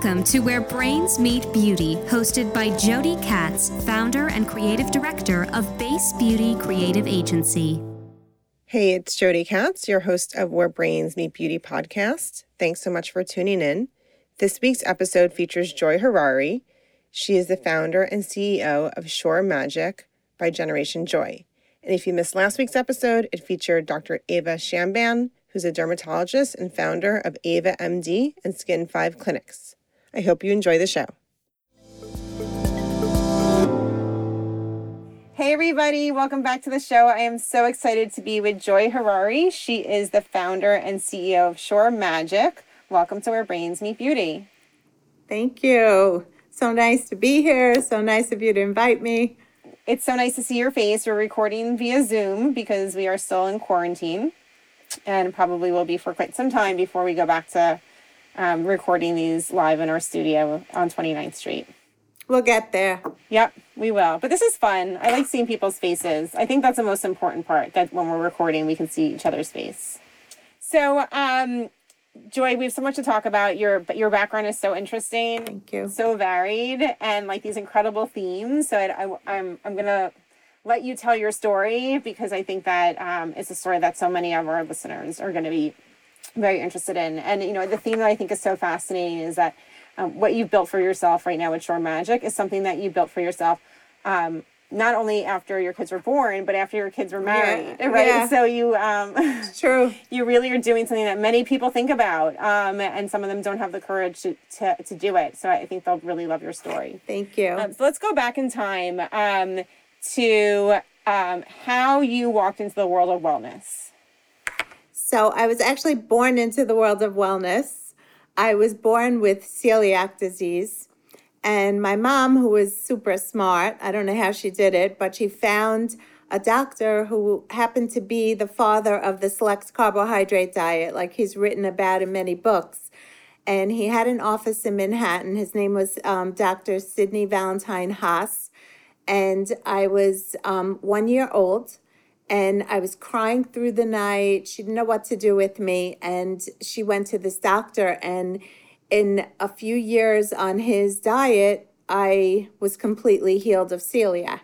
Welcome to Where Brains Meet Beauty, hosted by Jodi Katz, founder and creative director of Base Beauty Creative Agency. Hey, it's Jodi Katz, your host of Where Brains Meet Beauty podcast. Thanks so much for tuning in. This week's episode features Joy Harari. She is the founder and CEO of Shore Magic by Generation Joy. And if you missed last week's episode, it featured Dr. Ava Shamban, who's a dermatologist and founder of Ava MD and Skin 5 Clinics. I hope you enjoy the show. Hey, everybody, welcome back to the show. I am so excited to be with Joy Harari. She is the founder and CEO of Shore Magic. Welcome to Where Brains Meet Beauty. Thank you. So nice to be here. So nice of you to invite me. It's so nice to see your face. We're recording via Zoom because we are still in quarantine and probably will be for quite some time before we go back to um, recording these live in our studio on 29th Street. We'll get there. Yep, we will. But this is fun. I like seeing people's faces. I think that's the most important part that when we're recording, we can see each other's face. So, um, Joy, we have so much to talk about. Your your background is so interesting. Thank you. So varied and like these incredible themes. So I, I, I'm I'm gonna let you tell your story because I think that um, it's a story that so many of our listeners are going to be very interested in. And you know, the theme that I think is so fascinating is that um, what you've built for yourself right now with Shore Magic is something that you built for yourself. Um, not only after your kids were born, but after your kids were married, yeah, right? Yeah. So you, um, true, you really are doing something that many people think about, um, and some of them don't have the courage to, to, to do it. So I think they'll really love your story. Thank you. Um, so let's go back in time. Um, to um, how you walked into the world of wellness. So, I was actually born into the world of wellness. I was born with celiac disease. And my mom, who was super smart, I don't know how she did it, but she found a doctor who happened to be the father of the select carbohydrate diet, like he's written about in many books. And he had an office in Manhattan. His name was um, Dr. Sidney Valentine Haas and I was um, one year old and I was crying through the night. She didn't know what to do with me. And she went to this doctor. And in a few years on his diet, I was completely healed of celiac.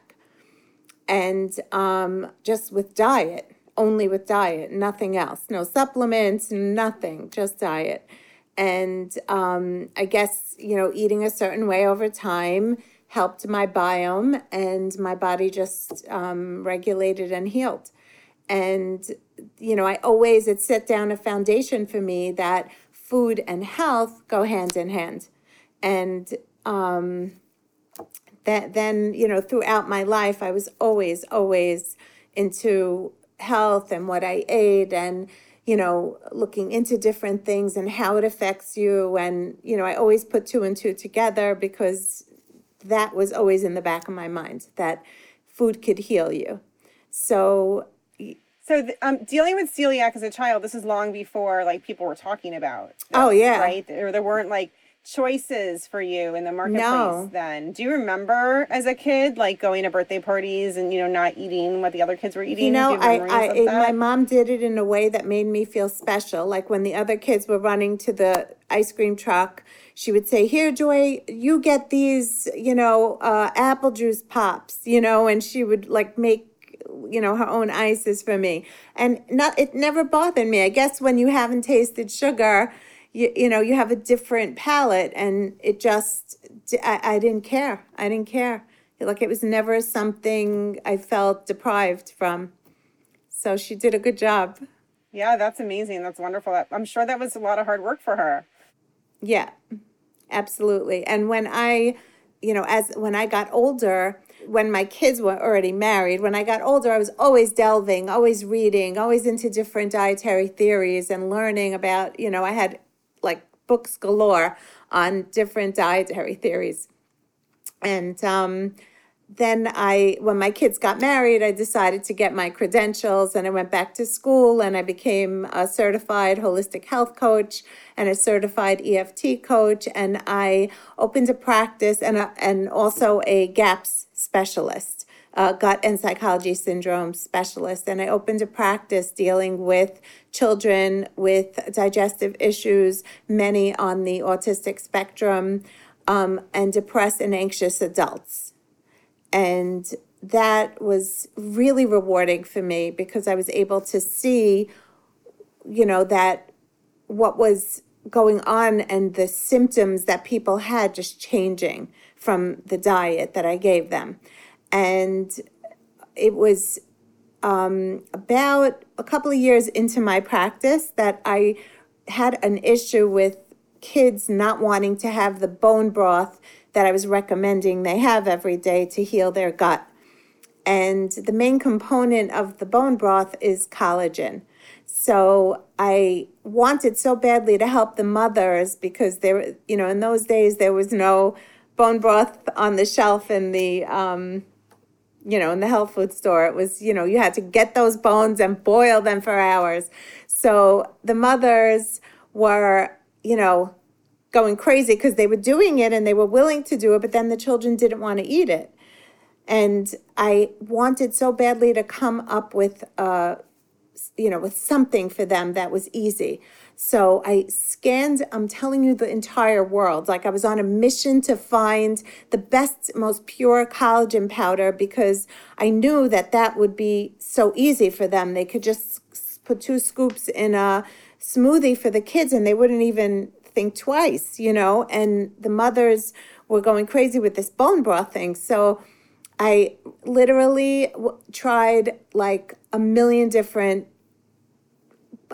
And um, just with diet, only with diet, nothing else. No supplements, nothing, just diet. And um, I guess, you know, eating a certain way over time helped my biome and my body just um, regulated and healed. And, you know, I always, it set down a foundation for me that food and health go hand in hand. And um, that, then, you know, throughout my life, I was always, always into health and what I ate and, you know, looking into different things and how it affects you. And, you know, I always put two and two together because that was always in the back of my mind that food could heal you. So so um, dealing with celiac as a child, this is long before like people were talking about. This, oh yeah, right. Or there weren't like choices for you in the marketplace no. then. Do you remember as a kid like going to birthday parties and you know not eating what the other kids were eating? You know, I, I it, my mom did it in a way that made me feel special. Like when the other kids were running to the ice cream truck she would say, Here, Joy, you get these, you know, uh, apple juice pops, you know, and she would like make you know her own ices for me and not it never bothered me i guess when you haven't tasted sugar you, you know you have a different palate and it just I, I didn't care. I didn't care. Like it was never something i felt deprived from. So she did a good job. Yeah that's amazing. That's wonderful. I'm sure that was a lot of hard work for her. Yeah, absolutely. And when I, you know, as when I got older, when my kids were already married, when I got older, I was always delving, always reading, always into different dietary theories and learning about, you know, I had like books galore on different dietary theories. And um, then I, when my kids got married, I decided to get my credentials and I went back to school and I became a certified holistic health coach and a certified EFT coach. And I opened a practice and, a, and also a GAPS specialist, uh, gut and psychology syndrome specialist, and I opened a practice dealing with children with digestive issues, many on the autistic spectrum, um, and depressed and anxious adults. And that was really rewarding for me because I was able to see, you know, that what was going on and the symptoms that people had just changing from the diet that I gave them. And it was um, about a couple of years into my practice that I had an issue with kids not wanting to have the bone broth that I was recommending they have every day to heal their gut. And the main component of the bone broth is collagen. So I wanted so badly to help the mothers because there, you know, in those days there was no bone broth on the shelf in the, um, you know, in the health food store. It was, you know, you had to get those bones and boil them for hours. So the mothers were, you know, going crazy because they were doing it and they were willing to do it, but then the children didn't want to eat it. And I wanted so badly to come up with, uh, you know, with something for them that was easy. So I scanned, I'm telling you, the entire world. Like I was on a mission to find the best, most pure collagen powder because I knew that that would be so easy for them. They could just put two scoops in a smoothie for the kids and they wouldn't even think twice, you know, and the mothers were going crazy with this bone broth thing. So I literally w- tried like a million different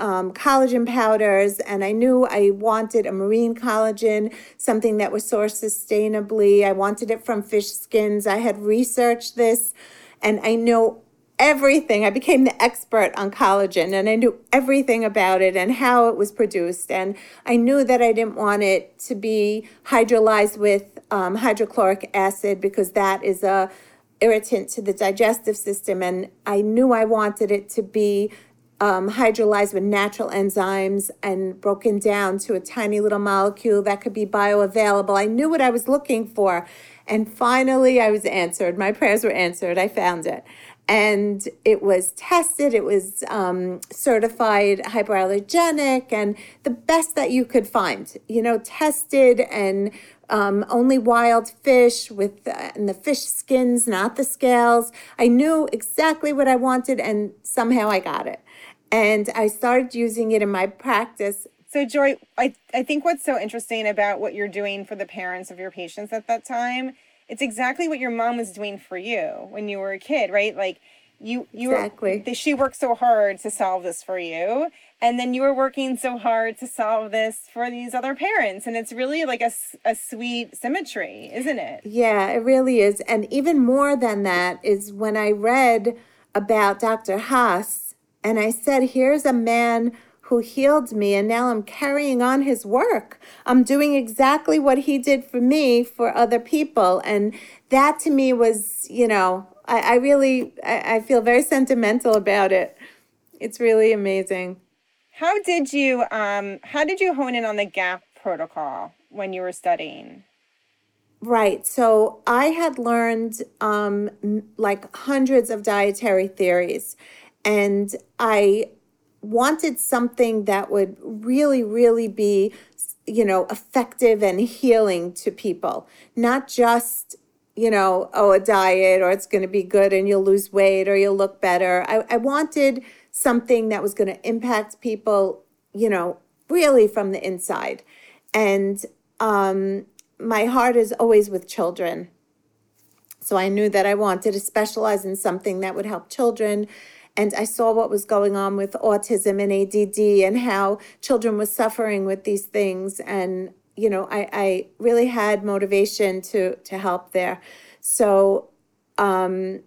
um, collagen powders, and I knew I wanted a marine collagen, something that was sourced sustainably. I wanted it from fish skins. I had researched this, and I know everything. I became the expert on collagen and I knew everything about it and how it was produced. And I knew that I didn't want it to be hydrolyzed with um, hydrochloric acid because that is a irritant to the digestive system. And I knew I wanted it to be um, hydrolyzed with natural enzymes and broken down to a tiny little molecule that could be bioavailable. I knew what I was looking for. And finally, I was answered. My prayers were answered. I found it and it was tested it was um, certified hypoallergenic and the best that you could find you know tested and um, only wild fish with uh, and the fish skins not the scales i knew exactly what i wanted and somehow i got it and i started using it in my practice so joy I, I think what's so interesting about what you're doing for the parents of your patients at that time it's exactly what your mom was doing for you when you were a kid, right? Like you you exactly. were she worked so hard to solve this for you and then you were working so hard to solve this for these other parents and it's really like a, a sweet symmetry isn't it yeah it really is and even more than that is when i read about dr haas and i said here's a man who healed me, and now I'm carrying on his work. I'm doing exactly what he did for me for other people. And that to me was, you know, I, I really I, I feel very sentimental about it. It's really amazing. How did you um how did you hone in on the GAP protocol when you were studying? Right. So I had learned um, like hundreds of dietary theories, and I wanted something that would really, really be, you know, effective and healing to people, not just, you know, oh, a diet or it's going to be good and you'll lose weight or you'll look better. I, I wanted something that was going to impact people, you know, really from the inside. And um, my heart is always with children. So I knew that I wanted to specialize in something that would help children and I saw what was going on with autism and ADD and how children were suffering with these things. And, you know, I, I really had motivation to, to help there. So um,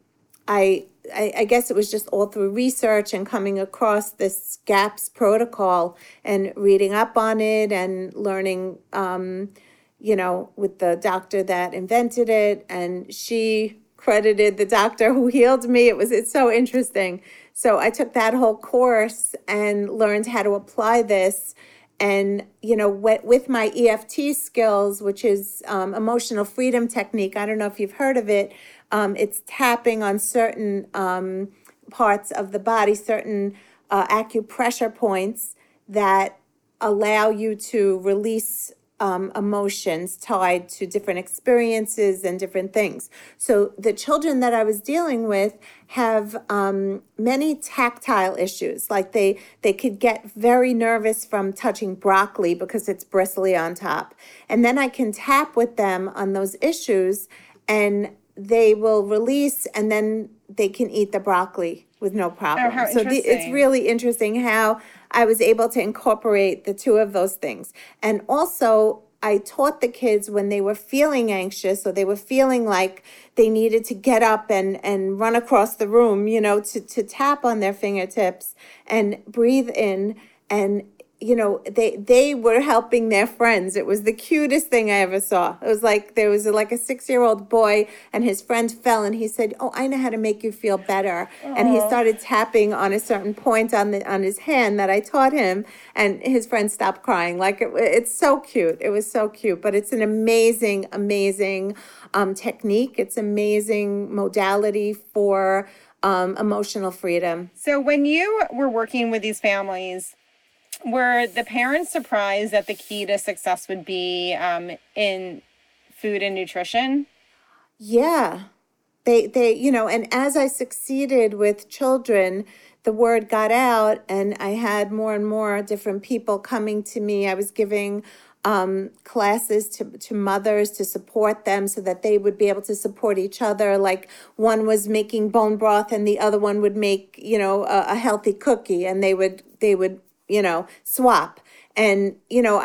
I, I, I guess it was just all through research and coming across this GAPS protocol and reading up on it and learning, um, you know, with the doctor that invented it. And she credited the doctor who healed me. It was it's so interesting. So I took that whole course and learned how to apply this. And you know, with, my EFT skills, which is um, emotional freedom technique, I don't know if you've heard of it. um, it's tapping on certain um, parts of the body, certain uh, acupressure points that allow you to release um, emotions tied to different experiences and different things. So the children that I was dealing with have um, many tactile issues. Like they they could get very nervous from touching broccoli because it's bristly on top, and then I can tap with them on those issues, and they will release, and then they can eat the broccoli with no problem. Oh, so the, it's really interesting how I was able to incorporate the two of those things. And also, I taught the kids when they were feeling anxious or they were feeling like they needed to get up and, and run across the room, you know, to, to tap on their fingertips and breathe in and you know they they were helping their friends. It was the cutest thing i ever saw. It was like there was like a six year old boy and his friend fell and he said oh i know how to make you feel better. And he started tapping on a certain point on the on his hand that i taught him and his friend stopped crying. Like it, it's so cute. It was so cute but it's an amazing amazing um, technique. It's amazing modality for um, emotional freedom. So when you were working with these families, were the parents surprised that the key to success would be um, in food and nutrition? Yeah. They they you know, and as I succeeded with children, the word got out and I had more and more different people coming to me. I was giving um, classes to, to mothers to support them so that they would be able to support each other. Like one was making bone broth and the other one would make, you know, a, a healthy cookie and they would, they would, you know, swap and, you know,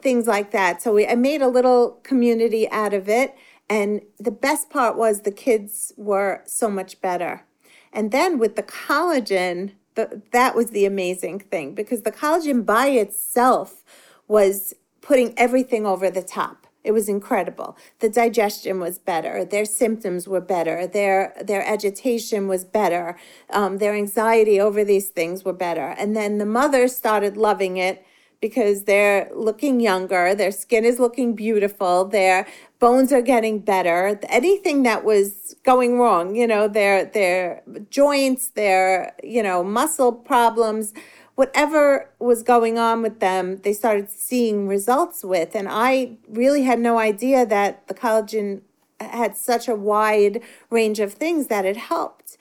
things like that. So we, I made a little community out of it. And the best part was the kids were so much better. And then with the collagen, the, that was the amazing thing because the collagen by itself was putting everything over the top. It was incredible. The digestion was better. Their symptoms were better. Their their agitation was better. Um, their anxiety over these things were better. And then the mother started loving it because they're looking younger. Their skin is looking beautiful. Their bones are getting better. Anything that was going wrong, you know, their their joints, their you know muscle problems whatever was going on with them, they started seeing results with. And I really had no idea that the collagen had such a wide range of things that it helped.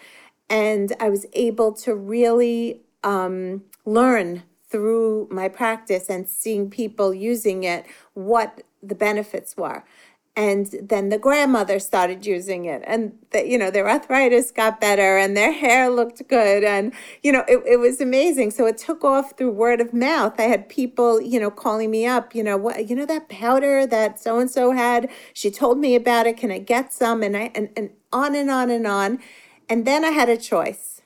And I was able to really um, learn through my practice and seeing people using it what the benefits were and then the grandmother started using it. And you know their arthritis got better and their hair looked good. And you know it, it was amazing. So it took off through word of mouth. I had people you know calling me up you know what you know that powder that so and so had? She told me about it. Can i get some? And i and, and on and on and on. And then i had a choice.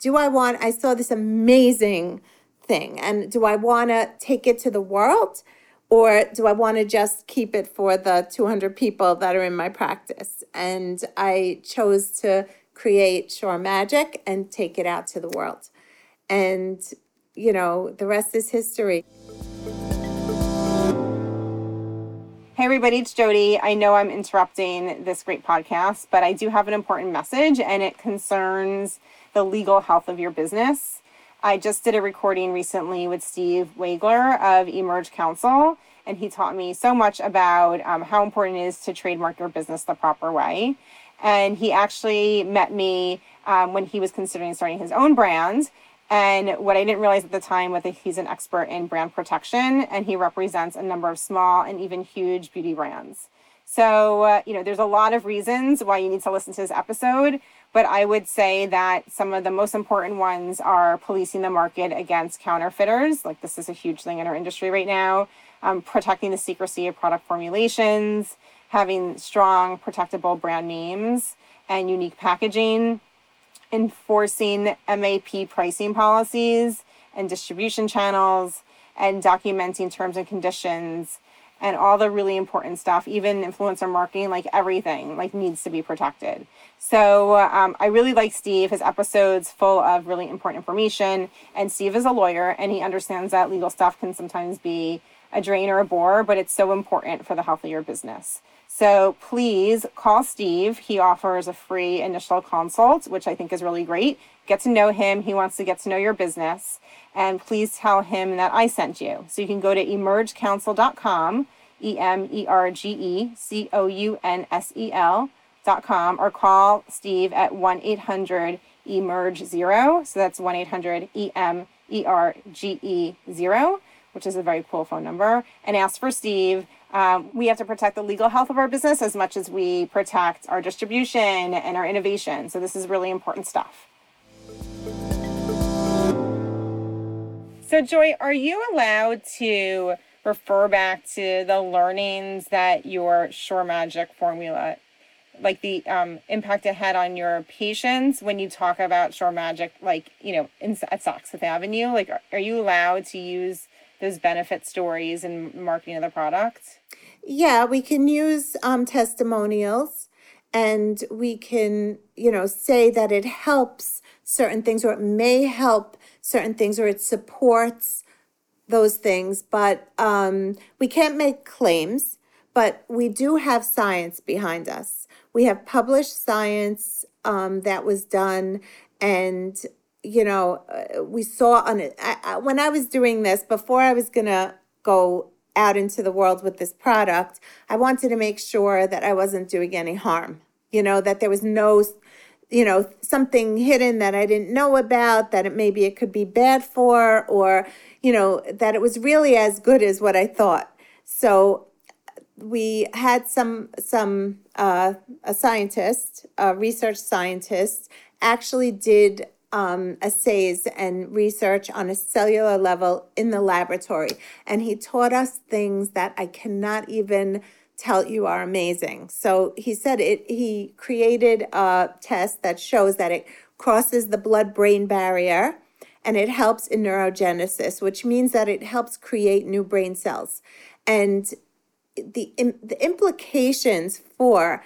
Do i want i saw this amazing thing. And do i want to take it to the world or do I want to just keep it for the 200 people that are in my practice? And I chose to create Shore Magic and take it out to the world. And, you know, the rest is history. Hey, everybody, it's Jodi. I know I'm interrupting this great podcast, but I do have an important message, and it concerns the legal health of your business. I just did a recording recently with Steve Wagler of Emerge Counsel, and he taught me so much about um, how important it is to trademark your business the proper way. And he actually met me um, when he was considering starting his own brand. And what I didn't realize at the time was that he's an expert in brand protection, and he represents a number of small and even huge beauty brands. So, uh, you know, there's a lot of reasons why you need to listen to this episode, but I would say that some of the most important ones are policing the market against counterfeiters. Like, this is a huge thing in our industry right now. Um, protecting the secrecy of product formulations, having strong, protectable brand names and unique packaging, enforcing MAP pricing policies and distribution channels, and documenting terms and conditions and all the really important stuff, even influencer marketing, like everything, like needs to be protected. So um, I really like Steve. His episodes full of really important information. And Steve is a lawyer, and he understands that legal stuff can sometimes be a drain or a bore, but it's so important for the health of your business. So please call Steve. He offers a free initial consult, which I think is really great. Get to know him. He wants to get to know your business. And please tell him that I sent you. So you can go to emergecounsel.com, E M E R G E C O U N S E L.com, or call Steve at 1 800 emerge 0. So that's 1 800 E M E R G E 0, which is a very cool phone number, and ask for Steve. Um, we have to protect the legal health of our business as much as we protect our distribution and our innovation. So, this is really important stuff. So, Joy, are you allowed to refer back to the learnings that your Shore Magic formula, like the um, impact it had on your patients when you talk about Shore Magic, like, you know, in, at Saks Fifth Avenue? Like, are, are you allowed to use those benefit stories in marketing of the product? Yeah, we can use um, testimonials and we can, you know, say that it helps certain things or it may help certain things or it supports those things, but um, we can't make claims, but we do have science behind us. We have published science um, that was done and you know, uh, we saw on it I, I, when I was doing this before I was gonna go out into the world with this product, I wanted to make sure that I wasn't doing any harm. You know, that there was no, you know, something hidden that I didn't know about, that it maybe it could be bad for, or, you know, that it was really as good as what I thought. So we had some some uh, a scientist, a research scientist, actually did um, assays and research on a cellular level in the laboratory. And he taught us things that I cannot even tell you are amazing. So he said it, he created a test that shows that it crosses the blood brain barrier and it helps in neurogenesis, which means that it helps create new brain cells. And the, the implications for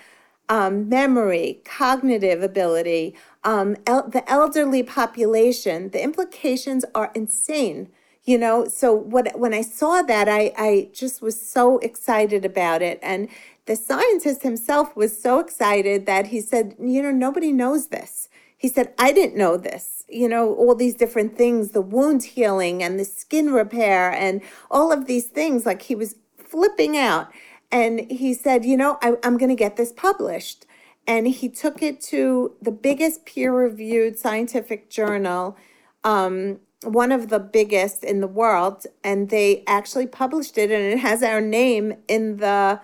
um, memory, cognitive ability, um, el- the elderly population, the implications are insane. You know, so what when I saw that, I, I just was so excited about it. And the scientist himself was so excited that he said, you know, nobody knows this. He said, I didn't know this. You know, all these different things, the wound healing and the skin repair and all of these things. Like he was flipping out. And he said, you know, I, I'm going to get this published. And he took it to the biggest peer reviewed scientific journal, um, one of the biggest in the world. And they actually published it and it has our name in the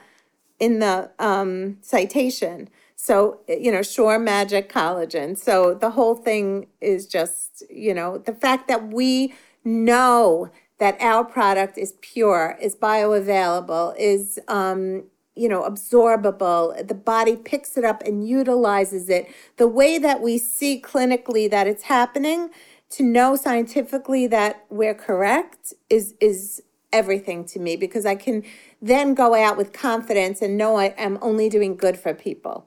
in the um, citation. So, you know, Shore Magic Collagen. So the whole thing is just, you know, the fact that we know that our product is pure, is bioavailable, is um, you know, absorbable. The body picks it up and utilizes it. The way that we see clinically that it's happening, to know scientifically that we're correct is is everything to me because I can then go out with confidence and know I am only doing good for people.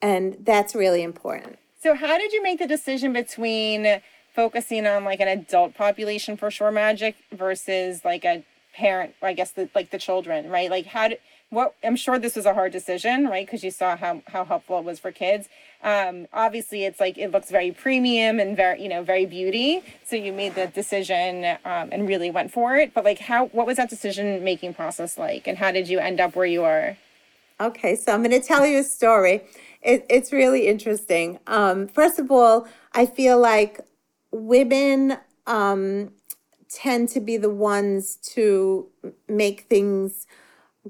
And that's really important. So how did you make the decision between focusing on like an adult population for Shore Magic versus like a parent, I guess the like the children, right? Like how did what I'm sure this was a hard decision, right? Because you saw how how helpful it was for kids. Um, obviously, it's like it looks very premium and very you know very beauty. So you made the decision um, and really went for it. But like, how what was that decision making process like, and how did you end up where you are? Okay, so I'm going to tell you a story. It, it's really interesting. Um, first of all, I feel like women um, tend to be the ones to make things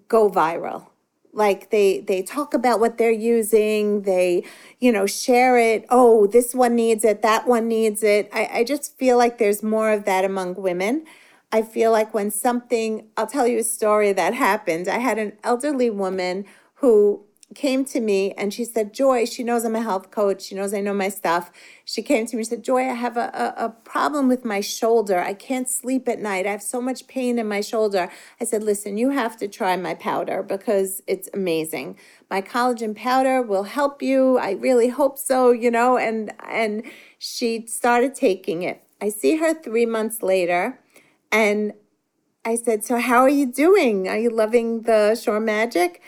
go viral. Like they they talk about what they're using they you know share it. Oh this one needs it that one needs it. I, I just feel like there's more of that among women. I feel like when something i'll tell you a story that happened. I had an elderly woman who came to me and she said, Joy, she knows I'm a health coach. She knows I know my stuff. She came to me and said, Joy, I have a, a, a, problem with my shoulder. I can't sleep at night. I have so much pain in my shoulder. I said, Listen, you have to try my powder because it's amazing. My collagen powder will help you. I really hope so, you know, and and she started taking it. I see her three months later and I said, So how are you doing? Are you loving the shore magic?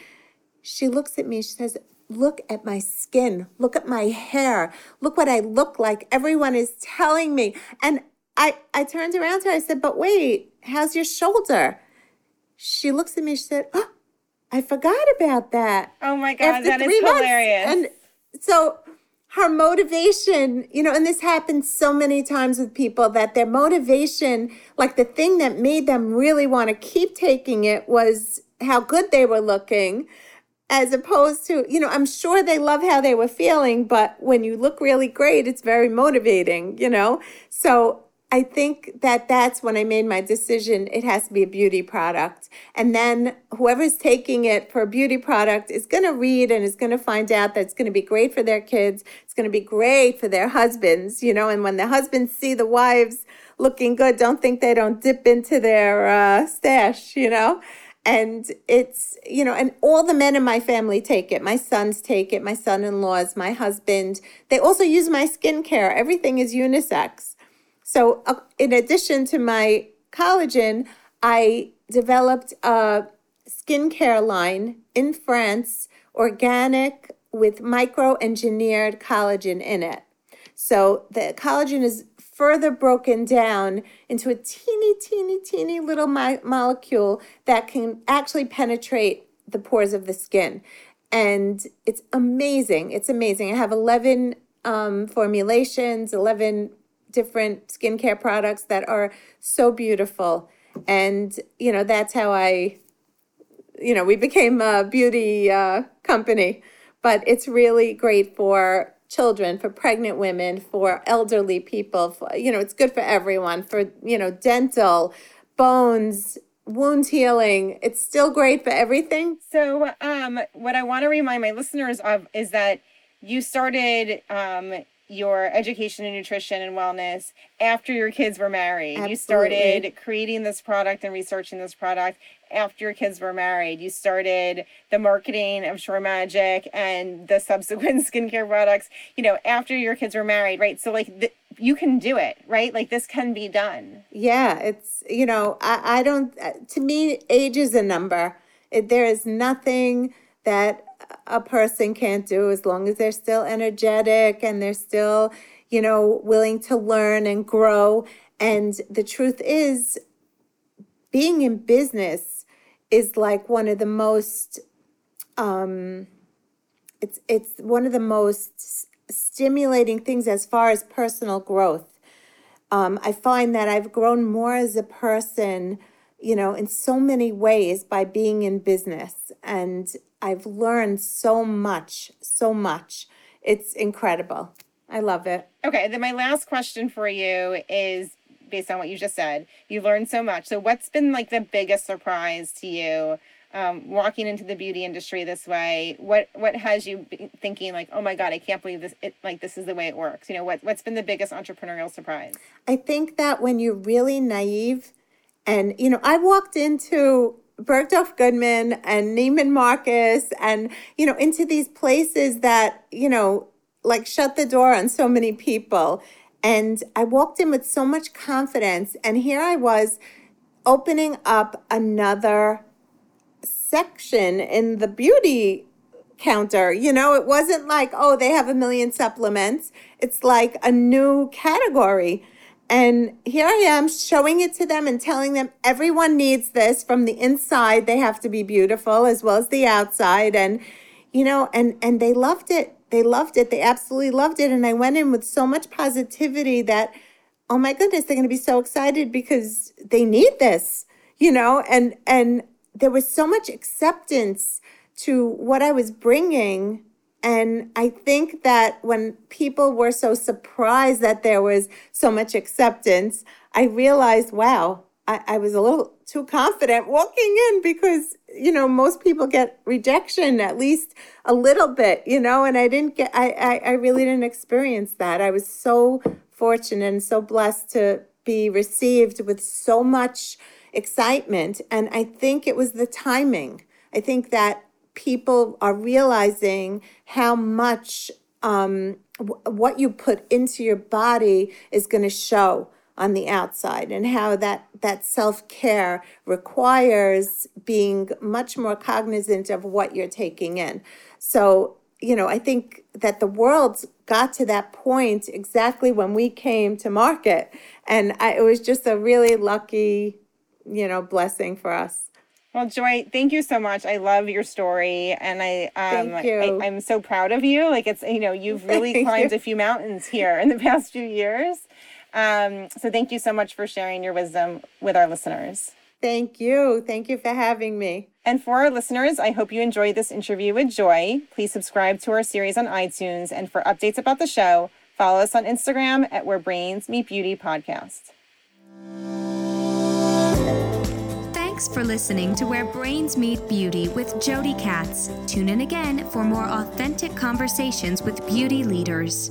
She looks at me, she says, Look at my skin, look at my hair, look what I look like. Everyone is telling me. And I, I turned around to her, I said, But wait, how's your shoulder? She looks at me, she said, Oh, I forgot about that. Oh my God, that is hilarious. And so her motivation, you know, and this happens so many times with people that their motivation, like the thing that made them really want to keep taking it was how good they were looking, as opposed to, you know, I'm sure they love how they were feeling, but when you look really great, it's very motivating, you know? So I think that that's when I made my decision. It has to be a beauty product. And then whoever's taking it for a beauty product is going to read and is going to find out that it's going to be great for their kids. It's going to be great for their husbands, you know, and when the husbands see the wives looking good, don't think they don't dip into their uh, stash, you know? And it's, you know, and all the men in my family take it. My sons take it, my son in laws, my husband. They also use my skincare. Everything is unisex. So, uh, in addition to my collagen, I developed a skincare line in France, organic with micro engineered collagen in it. So, the collagen is further broken down into a teeny, teeny, teeny little mo- molecule that can actually penetrate the pores of the skin. And it's amazing. It's amazing. I have 11 um, formulations, 11 different skincare products that are so beautiful. And, you know, that's how I, you know, we became a beauty uh, company. But it's really great for children, for pregnant women, for elderly people. For, you know, it's good for everyone, for, you know, dental, bones, wound healing. It's still great for everything. So, um, what I want to remind my listeners of is that you started um, your education in nutrition and wellness after your kids were married. Absolutely. You started creating this product and researching this product after your kids were married. You started the marketing of Shore Magic and the subsequent skincare products, you know, after your kids were married, right? So like you can do it, right? Like this can be done. Yeah, it's you know, I I don't uh, to me age is a number. It, there is nothing that a person can't do as long as they're still energetic and they're still, you know, willing to learn and grow. And the truth is, being in business is like one of the most um it's it's one of the most stimulating things as far as personal growth. Um, I find that I've grown more as a person, you know, in so many ways by being in business. And I've learned so much, so much. It's incredible. I love it. Okay, then my last question for you is based on what you just said. You learned so much. So, what's been like the biggest surprise to you um, walking into the beauty industry this way? What what has you thinking like, oh my god, I can't believe this? It like this is the way it works. You know, what what's been the biggest entrepreneurial surprise? I think that when you're really naive, and you know, I walked into Bergdorf Goodman and Neiman Marcus and, you know, into these places that, you know, like shut the door on so many people. And I walked in with so much confidence. And here I was opening up another section in the beauty counter. You know, it wasn't like, oh, they have a million supplements. It's like a new category. And here I am showing it to them and telling them everyone needs this from the inside. They have to be beautiful as well as the outside. And, you know, and, and they loved it. They loved it. They absolutely loved it. And I went in with so much positivity that, oh my goodness, they're going to be so excited because they need this, you know, and, and there was so much acceptance to what I was bringing and I think that when people were so surprised that there was so much acceptance, I realized, wow, I, I, was a little too confident walking in because, you know, most people get rejection at least a little bit, you know, and I didn't get, I, I, I really didn't experience that. I was so fortunate and so blessed to be received with so much excitement. And I think it was the timing. I think that people are realizing how much um, w- what you put into your body is going to show on the outside and how that that self-care requires being much more cognizant of what you're taking in. So, you know, I think that the world got to that point exactly when we came to market and I, it was just a really lucky, you know, blessing for us. Well, Joy, thank you so much. I love your story, and I um, Thank you. I, am so proud of you. Like it's you know you've really Thank climbed you. a few mountains here in the past few years. Um, so thank you so much for sharing your wisdom with our listeners. Thank you. Thank you for having me. And for our listeners, I hope you enjoyed this interview with Joy. Please subscribe to our series on iTunes, and for updates about the show, follow us on Instagram at Where Brains Meet Beauty Podcast. Thanks for listening to Where Brains Meet Beauty with Jodi Katz. Tune in again for more authentic conversations with beauty leaders.